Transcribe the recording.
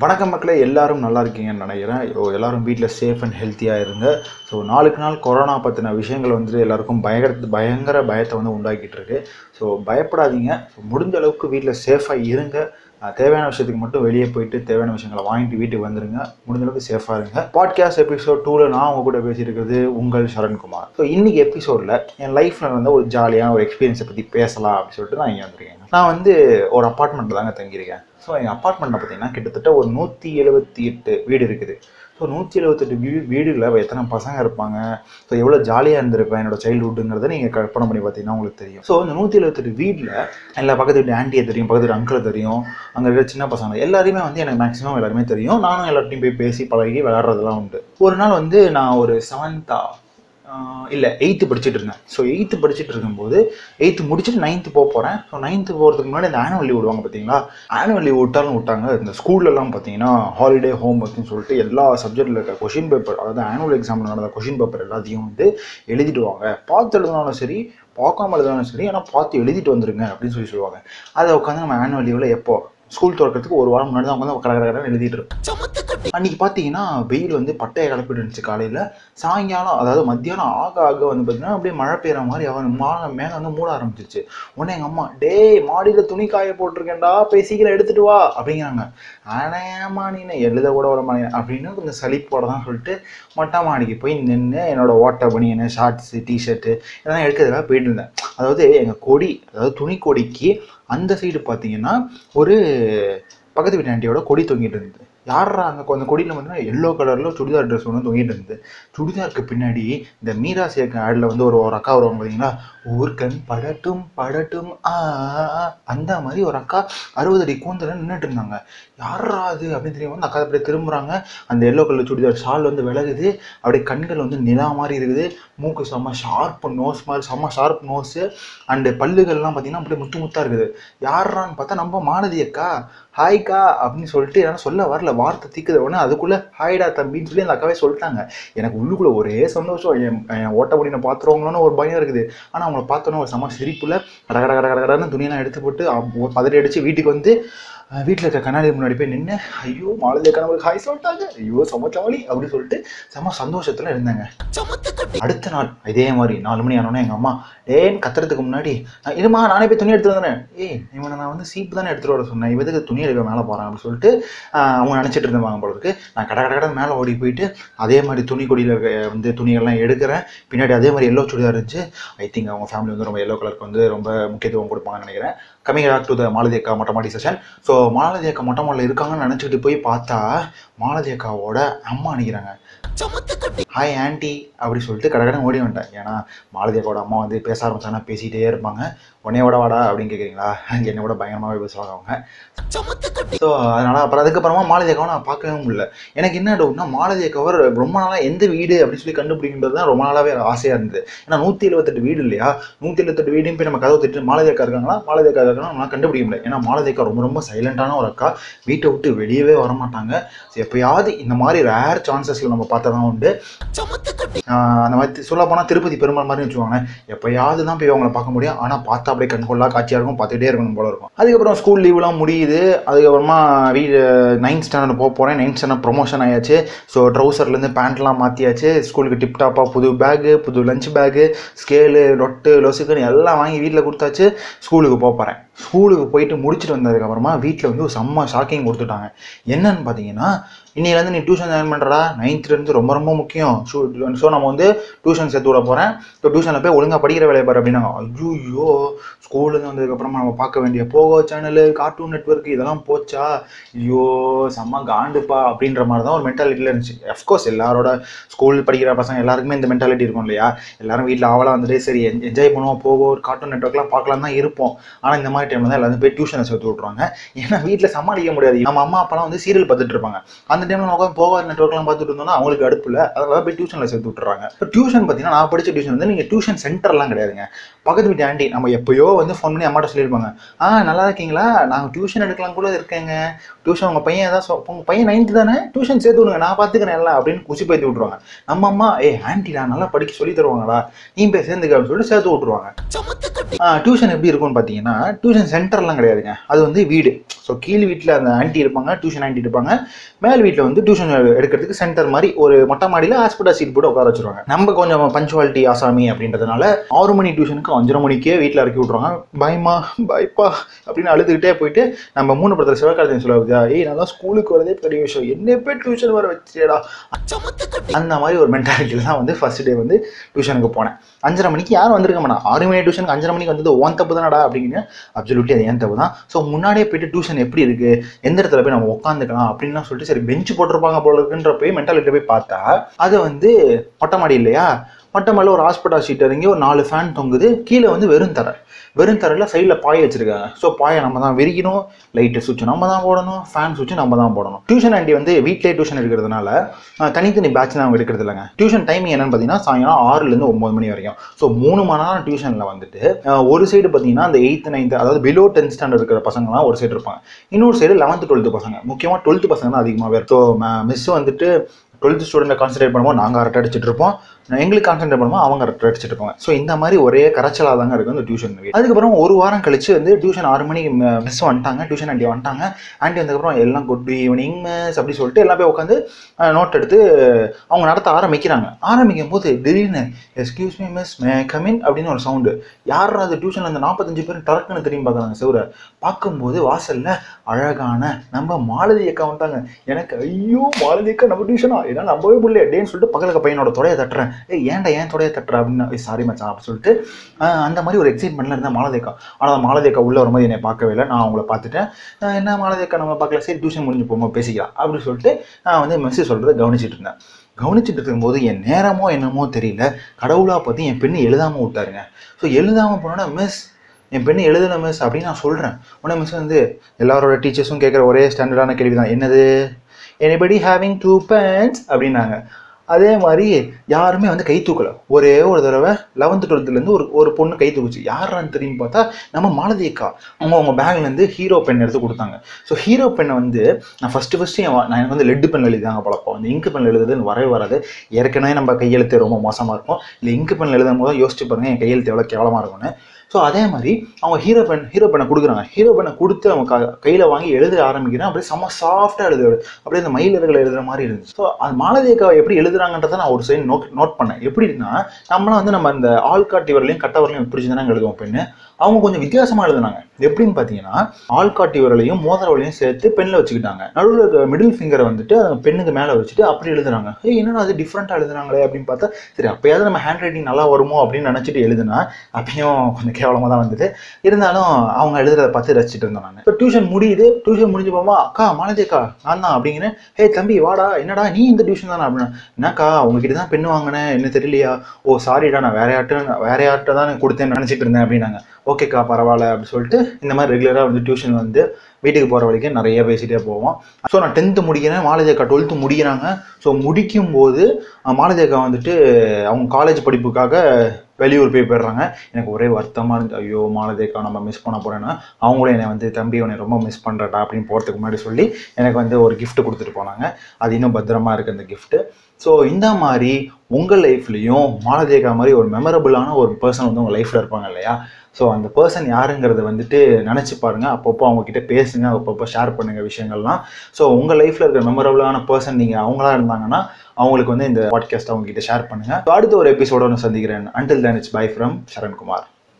வணக்கம் மக்களே எல்லாரும் நல்லா இருக்கீங்கன்னு நினைக்கிறேன். ஓ, எல்லாரும் வீட்டில் சேஃப் அண்ட் ஹெல்த்தியாக இருங்க. ஸோ நாளுக்கு நாள் கொரோனா பற்றின விஷயங்கள் வந்து எல்லாருக்கும் பயங்கர பயங்கர பயத்தை வந்து உண்டாக்கிட்டு இருக்கு. ஸோ பயப்படாதீங்க. ஸோ முடிஞ்ச அளவுக்கு வீட்டில் சேஃபாக இருங்க. தேவையான விஷயத்துக்கு மட்டும் வெளியே போயிட்டு தேவையான விஷயங்களை வாங்கிட்டு வீட்டுக்கு வந்துருங்க. முடிஞ்சளவுக்கு சேஃபாக இருங்க. பாட்காஸ்ட் எபிசோட் டூவில் நான் உங்கள் கூட பேசியிருக்கிறது உங்கள் சரண்குமார். ஸோ இன்னைக்கு எபிசோடில் என் லைஃப்பில் வந்து ஒரு ஜாலியான ஒரு எக்ஸ்பீரியன்ஸை பற்றி பேசலாம் அப்படின்னு சொல்லிட்டு நான் இங்கே வந்திருக்கேன் நான் வந்து ஒரு அப்பார்ட்மெண்ட்டில் தாங்க தங்கியிருக்கேன். ஸோ எங்கள் அப்பார்ட்மெண்ட்டில் பார்த்தீங்கன்னா கிட்டத்தட்ட ஒரு நூற்றி எழுபத்தி எட்டு வீடு இருக்குது. ஸோ நூற்றி எழுபத்தெட்டு வீ வீடுகளில் எத்தனை பசங்க இருப்பாங்க? ஸோ எவ்வளோ ஜாலியாக இருந்திருப்பேன் என்னோட சைல்டுஹுட்டுங்கிறத நீங்கள் கற்பனை பண்ணி பார்த்தீங்கன்னா உங்களுக்கு தெரியும். ஸோ இந்த நூற்றி எழுபத்தெட்டு வீட்டில் எல்லா பக்கத்து வீட்டு ஆண்டியை தெரியும் பக்கத்து வீட்டு அங்கிளை தெரியும் அங்கே இருக்கிற சின்ன பசங்க எல்லாருமே வந்து எனக்கு மேக்ஸிமம் எல்லாருமே தெரியும். நானும் எல்லார்ட்டையும் போய் பேசி பழகி விளையாடுறதெல்லாம் உண்டு. ஒரு நாள் வந்து நான் ஒரு செவன்த்தா இல்லை எயித்து படிச்சுட்டு இருந்தேன். ஸோ எயித்து படிச்சுட்டு இருக்கும்போது எயித்து முடிச்சுட்டு நைன்த்து போக போகிறேன் ஸோ நைன்த்து போகிறதுக்கு முன்னாடி இந்த ஆனுவல் லீவ் விடுவாங்க பார்த்தீங்களா ஆனுவல் லீவ் விட்டாலும் விட்டாங்க. இந்த ஸ்கூல்லலாம் பார்த்தீங்கன்னா ஹாலிடே ஹோம் ஒர்க்னு சொல்லிட்டு எல்லா சப்ஜெக்டில் இருக்க கொஷின் பேப்பர் அதாவது ஆனுவல் எக்ஸாமில் நடந்த கொஷின் பேப்பர் எல்லாத்தையும் வந்து எழுதிடுவாங்க. பார்த்து எழுதினாலும் சரி பார்க்காம எழுதினாலும் சரி ஆனால் பார்த்து எழுதிட்டு வந்துருங்க அப்படின்னு சொல்லி சொல்லுவாங்க. அதை உட்காந்து நம்ம ஆனுவல் லீவில் எப்போ? ஸ்கூல் திறக்கிறதுக்கு ஒரு வாரம் முன்னாடி தான் உட்காந்து கடை கடை எழுதிட்டு இருக்கோம் அன்னைக்கு பார்த்தீங்கன்னா வெயில் வந்து பட்டையை கிளப்பிட்டு இருந்துச்சு காலையில். சாயங்காலம் அதாவது மத்தியானம் ஆக ஆக வந்து பார்த்தீங்கன்னா அப்படியே மழை பெய்கிற மாதிரி அவன் மா மேலே வந்து மூட ஆரம்பிச்சிச்சு உடனே எங்கள் அம்மா டேய் மாடியில் துணி காய போட்டிருக்கேன்டா போய் சீக்கிரம் எடுத்துட்டு வா அப்படிங்கிறாங்க. ஆனேமா நீ எழுத கூட விட மாட்டேன் அப்படின்னு கொஞ்சம் சளிப்போட தான் சொல்லிட்டு மொட்டை மாடிக்கு போய் நின்று என்னோட ஓட்டை பனியனு ஷார்ட்ஸு டிஷர்ட்டு இதெல்லாம் எடுக்கிறதுக்காக போயிட்டு இருந்தேன். அதாவது எங்கள் கொடி அதாவது துணி கொடிக்கு அந்த சைடு பார்த்தீங்கன்னா ஒரு பக்கத்து வீட்டு ஆண்டியோட கொடி தொங்கிட்டு இருந்தது. யாரா அங்கே அந்த கொடியில் வந்து எல்லோ கலரில் சுடிதார் ட்ரெஸ் ஒன்று தொங்கிட்டு இருந்தது. சுடிதாருக்கு பின்னாடி இந்த மீரா சேர்க்க ஆடில் வந்து ஒரு ஒரு அக்கா வருவாங்க பார்த்தீங்களா ஊர்கண் படட்டும் படட்டும் ஆ அந்த மாதிரி ஒரு அக்கா அறுபது அடி கூந்தல நின்றுட்டு இருந்தாங்க. யாரா அது அப்படின்னு தெரியும் அந்த அக்கா அப்படியே திரும்புகிறாங்க அந்த எல்லோ கலர் சுடிதார் ஷால் வந்து விலகுது. அப்படியே கண்கள் வந்து நிலா மாதிரி இருக்குது. மூக்கு செம்ம ஷார்ப் நோஸ் மாதிரி செம்ம ஷார்ப் நோஸு அண்டு பல்லுகள்லாம் பார்த்தீங்கன்னா அப்படியே முத்து முத்தாக இருக்குது. யாரான்னு பார்த்தா நம்ம மாலதி அக்கா. ஹாய்க்கா அப்படின்னு சொல்லிட்டு என்னால் சொல்ல வரல. வார்த்தை திக்குது உடனே அதுக்குள்ளே ஹாய்டா தம்பின்னு சொல்லி அந்த அக்காவே சொல்லிட்டாங்க. எனக்கு உள்ளுக்குள்ள ஒரே சந்தோஷம். என் என் ஓட்ட முடியின பார்த்துருவாங்களோன்னு ஒரு பயம் இருக்குது. ஆனால் அவங்கள பார்த்தோன்னே ஒரு சம சிரிப்பில் கட கட கட கடன்னு துணியெல்லாம் எடுத்து போட்டு அப்~ அடித்து பதறி வீட்டுக்கு வந்து வீட்டில் இருக்க கண்ணாடி முன்னாடி போய் நின்று ஐயோ மாலதி கணவர் ஹாய் சொல்லிட்டாங்க ஐயோ செம ஜாலி அப்படின்னு சொல்லிட்டு செம சந்தோஷத்தில் இருந்தாங்க. அடுத்த நாள் இதே மாதிரி நாலு மணி ஆனோடனே எங்கள் அம்மா ஏன்னு கத்துறதுக்கு முன்னாடி "அஹ் இருமா நானே போய் துணி எடுத்து வந்தேன் ஏய் இவனை நான் வந்து சீப்பு தானே எடுத்துகிட்டு வர சொன்னேன். இவதுக்கு துணி எடுக்க மேலே போகிறேன் அப்படின்னு சொல்லிட்டு அவங்க நினச்சிட்டு இருந்தாங்க போல இருக்கு. நான் கடை கடை கடை மேலே ஓடி போயிட்டு அதே மாதிரி துணி கொடியில் வந்து துணிகள்லாம் எடுக்கிறேன். பின்னாடி அதே மாதிரி எல்லோ சுடிதார் இருந்துச்சு. ஐ திங்க் அவங்க ஃபேமிலி வந்து ரொம்ப எல்லோ கலருக்கு வந்து ரொம்ப முக்கியத்துவம் கொடுப்பாங்கன்னு நினைக்கிறேன். Coming back to the Malathi அக்கா மொட்டை மாடி செஷன் ஸோ மாலதி அக்கா மொட்டை இருக்காங்கன்னு நினச்சிட்டு போய் பார்த்தா மாலதி அக்காவோட அம்மா அணிக்கிறாங்க ஹாய் ஆண்டி அப்படி சொல்லிட்டு கடகடன் ஓடி வந்துட்டேன் ஏன்னா மாலதி அக்காவோட அம்மா வந்து பேச ஆரம்பிச்சாங்கன்னா பேசிகிட்டே இருப்பாங்க. உடனே விட வாடா அப்படின்னு கேட்குறீங்களா என்னை விட பயங்கரமாகவே பேசுவாங்க அவங்க. ஸோ அதனால் அப்புறம் அதுக்கப்புறமா மாலதி அக்காவை நான் பார்க்கவே முடியல. எனக்கு என்ன டவுட்னா மாலதி அக்காவர் ரொம்ப நாளாக எந்த வீடு அப்படின்னு சொல்லி கண்டுபிடிக்கின்றது தான் ரொம்ப நாளாகவே ஆசையாக இருந்தது. ஏன்னா நூற்றி எழுபத்தெட்டு வீடு இல்லையா? நூற்றி எழுபத்தெட்டு வீடையும் போய் நம்ம கதவு திட்டு மாலதி அக்கா இருக்காங்களா? மாலதி அக்கா இருக்காங்களா நம்மளால் கண்டுபிடிக்க முடியல. ஏன்னா மாலதிக்கா ரொம்ப ரொம்ப சைலண்டான ஒரு அக்கா. வீட்டை விட்டு வெளியவே வர மாட்டாங்க ஸோ எப்பயாவது இந்த மாதிரி ரேர் சான்சஸில் நம்ம பார்த்தா தான் உண்டு அந்த மாதிரி சொல்ல போனால் திருப்பதி பெருமாள் மாதிரி வச்சுக்கோங்க எப்பயாவது தான் போய் அவங்கள பார்க்க முடியும். ஆனால் பார்த்தா அப்படியே கண்கொள்ளா காட்சியாக இருக்கும் பார்த்துட்டே இருக்கணும் போல இருக்கும். அதுக்கப்புறம் ஸ்கூல் லீவ்லாம் முடியுது. அதுக்கப்புறமா வீடு நைன்த் ஸ்டாண்டர்ட் போக போகிறேன் நைன்த் ஸ்டாண்டர்ட் ப்ரொமோஷன் ஆயாச்சு. ஸோ ட்ரௌசர்லேருந்து பேண்ட்லாம் மாற்றியாச்சு ஸ்கூலுக்கு டிப் டாப்பாக புது பேகு புது லஞ்ச் பேகு ஸ்கேலு ரொட்டு லொசுக்குன்னு எல்லாம் வாங்கி வீட்டில் கொடுத்தாச்சு. ஸ்கூலுக்கு போக போகிறேன் ஸ்கூலுக்கு போயிட்டு முடிச்சுட்டு வந்ததுக்கப்புறமா வீட்டில் வந்து ஒரு செம்ம ஷாக்கிங் கொடுத்துட்டாங்க. என்னன்னு பார்த்தீங்கன்னா இன்னிலேருந்து நீ டியூஷன் ஜாயின் பண்ணுறா நைன்த்லேருந்து ரொம்ப ரொம்ப முக்கியம். ஸோ ஸோ நம்ம வந்து டியூஷன் சேர்த்து விட போகிறேன் ஸோ டியூஷனில் போய் ஒழுங்காக படிக்கிற வேலையை பாரு அப்படின்னாங்க ஐயோ ஸ்கூலுக்கு வந்ததுக்கப்புறமா நம்ம பார்க்க வேண்டிய போகோ சேனலு கார்ட்டூன் நெட்ஒர்க் இதெல்லாம் போச்சா? ஐயோ செம்ம காண்டுப்பா அப்படின்ற மாதிரி தான் ஒரு மென்டாலிட்டியில் இருந்துச்சு. அஃப்கோர்ஸ் எல்லாரோட ஸ்கூல் படிக்கிற பசங்க எல்லாருக்குமே இந்த மென்டாலிட்டி இருக்கும் இல்லையா? எல்லாரும் வீட்டில் ஆவலாக வந்துட்டு சரி என்ஜாய் பண்ணுவோம் போகோ கார்ட்டூன் நெட்வொர்க்லாம் பார்க்கலாம் தான் இருப்போம். ஆனால் இந்த மாதிரி டைமில் தான் எல்லாரும் போய் டியூஷனை சேர்த்து விட்ருவாங்க ஏன்னா வீட்டில் சமாளிக்க முடியாது. நம்ம அம்மா அப்பாலாம் வந்து சீரியல் பார்த்துட்டு இருப்பாங்க. அந்த டைமில் உட்காந்து போகோ நெட்வொர்க்லாம் பார்த்துட்டு இருந்தோம்னா அவங்களுக்கு அடுப்பு இல்லை அதனால போய் டியூஷனில் சேர்த்து விட்டுறாங்க. இப்போ டியூஷன் பார்த்தீங்கன்னா நான் படித்த டியூஷன் வந்து நீங்கள் டியூஷன் சென்டர்லாம் கிடையாதுங்க. பக்கத்து வீட்டு ஆண்டி நம்ம எப்போயோ வந்து ஃபோன் பண்ணி அம்மாட்ட சொல்லியிருப்பாங்க. ஆ நல்லா இருக்கீங்களா? நாங்கள் டியூஷன் எடுக்கலாம் கூட இருக்கேங்க. டியூஷன் உங்கள் பையன் ஏதாவது உங்கள் பையன் நைன்த்து தானே? டியூஷன் சேர்த்து விடுங்க நான் பார்த்துக்கிறேன் எல்லாம் அப்படின்னு குச்சி பேத்தி விட்ருவாங்க நம்ம அம்மா ஏ ஆண்டிடா நல்லா படிக்க சொல்லி தருவாங்களா நீ போய் சேர்ந்துக்க அப்படின்னு சொல்லிட்டு சேர்த்து விட்ருவாங்க டியூஷன் எப்படி இருக்கும்னு பார்த்தீங்கன்னா டியூஷன் சென்டர்லாம் கிடையாதுங்க. அது வந்து வீடு. ஸோ கீழ் வீட்டில் அந்த ஆண்டி இருப்பாங்க டியூஷன் ஆண்டி இருப்பாங்க. மேல் வீட்டில் வந்து டியூஷன் எடுக்கிறதுக்கு சென்டர் மாதிரி ஒரு மொட்டை மாடியில் ஹாஸ்பிட்டல் சீட் போட்டு உட்கார வச்சிருவாங்க. நம்ம கொஞ்சம் பஞ்சுவாலிட்டி ஆசாமி அப்படின்றதுனால ஆறு மணி டியூஷனுக்கு அஞ்சரை மணிக்கே வீட்டில் இறக்கி விட்ருவாங்க பயமா பயப்பா அப்படின்னு அழுதுகிட்டே போயிட்டு நம்ம மூணு படத்தில் சிவகார்த்திகன் சொல்லுவா ஏய் நான் தான் ஸ்கூலுக்கு வரதே பெரிய விஷயம். என்ன போய் டியூஷன் வர வச்சேடா அந்த மாதிரி ஒரு மென்டாலிட்டியில் தான் வந்து ஃபர்ஸ்ட் டே வந்து டியூஷனுக்கு போனேன். அஞ்சரை மணிக்கு யாரும் வந்திருக்க மாட்டான் ஆறு மணி டியூஷனுக்கு அஞ்சரை மணிக்கு வந்தது ஓன் தப்பு தானடா அப்படின்னு அப்சல்யூட்லி அது ஏன் தப்பு தான் ஸோ முன்னாடியே போயிட்டு டியூஷன் எப்படி இருக்குது எந்த இடத்துல போய் நம்ம உட்காந்துக்கலாம் அப்படின்லாம் சொல்லிட்டு சரி பெஞ்ச் போட்டிருப்பாங்க போல இருக்குன்ற போய் மென்டாலிட்டி போய் பார்த்தா அது வந்து மொட்டை மாடி இல்லையா? மொட்டை மாடியில் ஒரு ஹாஸ்பிட்டல் சீட் இறங்கி ஒரு நாலு ஃபேன் தொங்குது. கீழே வந்து வெறும் தரை. வெறும் தரையில் சைடில் பாய வச்சிருக்காங்க. ஸோ பாயை நம்ம தான் விரிக்கணும். லைட்டு சுவிட்ச் நம்ம தான் போடணும். ஃபேன் சுவிட்ச் நம்ம தான் போடணும். டியூஷன் ஆண்டி வந்து வீட்டிலே டியூஷன் எடுக்கிறதுனால தனித்தனி பேட்ச் அவங்க எடுக்கிறது இல்லைங்க. டியூஷன் டைமிங் என்னன்னு பார்த்தீங்கன்னா சாயங்காலம் ஆறுலேருந்து ஒம்பது மணி வரைக்கும். ஸோ மூணு மணி நேரம் டியூஷனில் வந்துட்டு ஒரு சைடு பார்த்தீங்கன்னா அந்த எயித்து நைன்த்து அதாவது பிலோ டென்த் ஸ்டாண்டர்ட் இருக்கிற பசங்களாம் ஒரு சைடு இருப்பாங்க. இன்னொரு சைடு லெவன்த்து டுவெல்த்து பசங்க. முக்கியமாக டுவெல்த்து பசங்க தான் அதிகமாகவே இருக்கும் ஸோ மிஸ் வந்துட்டு டுவெல்த் ஸ்டூடெண்ட்டை கான்சன்ட்ரேட் பண்ணும்போது நாங்கள் அரட்டை அடிச்சுட்டு இருப்போம். எங்களுக்கு கான்சென்ட்ரேட் பண்ணுமோ அவங்க அடிச்சுட்டு இருப்பாங்க. ஸோ இந்த மாதிரி ஒரே கரைச்சலாக தாங்க இருக்கும் இந்த டியூஷன் அதுக்கப்புறம் ஒரு வாரம் கழிச்சு வந்து டியூஷன் ஆறு மணிக்கு மிஸ் வந்துட்டாங்க. டியூஷன் ஆண்டி வந்துட்டாங்க. ஆண்டி வந்ததுக்கப்புறம் எல்லாம் குட் ஈவினிங் மிஸ் அப்படி சொல்லிட்டு எல்லாம் போய் உட்காந்து நோட் எடுத்து அவங்க நடத்த ஆரம்பிக்கிறாங்க. ஆரம்பிக்கும் போது திடீர்னு excuse me miss may come in அப்படின்னு ஒரு சவுண்டு யார் அது டியூஷன் அந்த நாற்பத்தஞ்சு பேர் டரக்குன்னு திரும்பி பார்க்குறாங்க செவரை. பார்க்கும்போது வாசலில் அழகான நம்ம மாலதி அக்கா வந்துட்டாங்க. எனக்கு ஐயோ மாலதி அக்கா நம்ம டியூஷனா ஏன்னா நம்பவே முடியல டேன்னு சொல்லிட்டு பக்கத்துல பையனோட தொடையை தட்டுறேன். ஏய் ஏன்டா ஏன் தொடைய தட்டுற அப்படின்னு சாரி மச்சான் அப்படின்னு சொல்லிட்டு அந்த மாதிரி ஒரு எக்ஸைட்மெண்ட்ல இருந்தேன் மாலதேக்கா ஆனால் மாலதேக்கா உள்ள வரும்போது என்னை பார்க்கவே இல்லை. நான் அவங்கள பார்த்துட்டேன். என்ன மாலதேக்கா நம்ம பார்க்கல சரி டியூஷன் முடிஞ்சு போகும்போது பேசிக்கலாம் அப்படின்னு சொல்லிட்டு நான் வந்து மெசேஜ் சொல்கிறத கவனிச்சிட்டு இருந்தேன். கவனிச்சுட்டு இருக்கும்போது என் நேரமோ என்னமோ தெரியல. கடவுளாக பார்த்து என் பெண்ணு எழுதாமல் விட்டாருங்க. ஸோ எழுதாமல் போனோன்னா மிஸ் என் பெண்ணு எழுதல மிஸ் அப்படின்னு நான் சொல்கிறேன் உடனே மிஸ் வந்து எல்லாரோட டீச்சர்ஸும் கேட்குற ஒரே ஸ்டாண்டர்டான கேள்வி தான் என்னது? எனிபடி ஹேவிங் டூ பேண்ட்ஸ் அப்படின்னாங்க. அதே மாதிரி யாருமே வந்து கை தூக்கலை. ஒரே ஒரு தடவை லெவன்த்து டுவெல்த்துலேருந்து ஒரு ஒரு பொண்ணு கை தூக்குச்சு. யாரான்னு தெரியும் பார்த்தா நம்ம மாலதி அக்கா அவங்க அவங்க பேக்லேருந்து ஹீரோ பென் எடுத்து கொடுத்தாங்க. ஸோ ஹீரோ பெண்ணை வந்து நான் ஃபஸ்ட்டு ஃபஸ்ட்டு நான் எனக்கு வந்து லெட் பென் எழுதாங்க பழக்கம். அந்த இங்கு பென் எழுதுறது வரவே வராது. ஏற்கனவே நம்ம கையெழுத்து ரொம்ப மோசமாக இருக்கும். இல்லை இங்கு பென் எழுதும் போது யோசிச்சு பாருங்கள் என் கையெழுத்து எவ்வளோ கேவலமாக இருக்கும்னு. ஸோ அதே மாதிரி அவங்க ஹீரோ பென் ஹீரோ பெண்ணை கொடுக்குறாங்க. ஹீரோ பெண்ணை கொடுத்து அவங்க க கையில் வாங்கி எழுத ஆரம்பிக்கிறேன். அப்படியே செம்ம சாஃப்டாக எழுது அப்படியே அந்த மயிலர்கள் எழுதுற மாதிரி இருந்துச்சு. ஸோ அது மாலதி அக்கா எப்படி எழுதுறாங்கன்றதை நான் ஒரு சைடு நோட் நோட் பண்ணேன். எப்படின்னா நம்மளாம் வந்து நம்ம இந்த ஆள்காட்டி வரலையும் கட்டவரலையும் எப்படி தானே எழுதுவோம் பெண்ணு. அவங்க கொஞ்சம் வித்தியாசமாக எழுதுனாங்க. எப்படின்னு பார்த்தீங்கன்னா ஆள்காட்டி விரலையும் மோதிர விரலையும் சேர்த்து பெண்ணில் வச்சுக்கிட்டாங்க. நடுவில் இருக்க மிடில் ஃபிங்கரை வந்துட்டு அந்த பெண்ணுக்கு மேலே வச்சுட்டு அப்படி எழுதுறாங்க. ஏய் என்னடா அது டிஃப்ரெண்ட்டாக எழுதுறாங்களே அப்படின்னு பார்த்தா சரி அப்பயாவது நம்ம ஹேண்ட் ரைட்டிங் நல்லா வருமோ அப்படின்னு நினச்சிட்டு எழுதுனா அப்பயும் கொஞ்சம் கேவலமாக தான் வந்தது. இருந்தாலும் அவங்க எழுதுறதை பார்த்து ரசிச்சுட்டு இருந்தோம் நான். இப்போ டியூஷன் முடியுது டியூஷன் முடிஞ்சு போமா அக்கா மாலதி அக்கா நான் தான் அப்படிங்கிறேன் ஹே தம்பி வாடா என்னடா நீ இந்த டியூஷன் தானே? அப்படின்னா என்னக்கா உங்ககிட்ட தான் பெண்ணு வாங்கினேன் என்ன தெரியலையா? ஓ சாரிடா நான் வேற யார்ட்ட வேற யார்கிட்ட தான் கொடுத்தேன்னு நினச்சிட்டு இருந்தேன் அப்படின்னாங்க. ஓகேக்கா பரவாயில்ல அப்படின்னு சொல்லிட்டு இந்த மாதிரி ரெகுலராக வந்து டியூஷன் வந்து வீட்டுக்கு போகிற வரைக்கும் நிறைய பேசிகிட்டே போவோம். ஸோ நான் டென்த்து முடிக்கிறேன். மாலதி டுவெல்த்து முடிக்கிறாங்க. ஸோ முடிக்கும் போது அஹ், வந்துட்டு அவங்க காலேஜ் படிப்புக்காக வெளியூர் போய் போயிடுறாங்க. எனக்கு ஒரே வருத்தமாக இருந்து ஐயோ மாலதேக்கா நம்ம மிஸ் பண்ண போகிறேன்னா அவங்களும் என்னை வந்து தம்பி உன்னை ரொம்ப மிஸ் பண்ணுறடா அப்படின்னு போகிறதுக்கு முன்னாடி சொல்லி எனக்கு வந்து ஒரு கிஃப்ட் கொடுத்துட்டு போனாங்க. அது இன்னும் பத்திரமா இருக்குது அந்த கிஃப்ட்டு ஸோ இந்த மாதிரி உங்கள் லைஃப்லேயும் மாலதேக்கா மாதிரி ஒரு மெமரபுளான ஒரு பர்சன் வந்து உங்கள் லைஃப்பில் இருப்பாங்க இல்லையா? ஸோ அந்த பர்சன் யாருங்கிறத வந்துட்டு நினச்சி பாருங்கள் அப்பப்போ அவங்கக்கிட்ட பேசுங்க. அப்பப்போ ஷேர் பண்ணுங்க விஷயங்கள்லாம். ஸோ உங்கள் லைஃப்பில் இருக்கிற மெமரபுளான பர்சன் நீங்கள் அவங்களா இருந்தாங்கன்னா அவங்களுக்கு வந்து இந்த பாட்காஸ்ட் அவங்க கிட்ட ஷேர் பண்ணுங்க. அடுத்த ஒரு எபிசோட ஒன்று சந்திக்கிறேன். Until then it's bye from Sarankumar.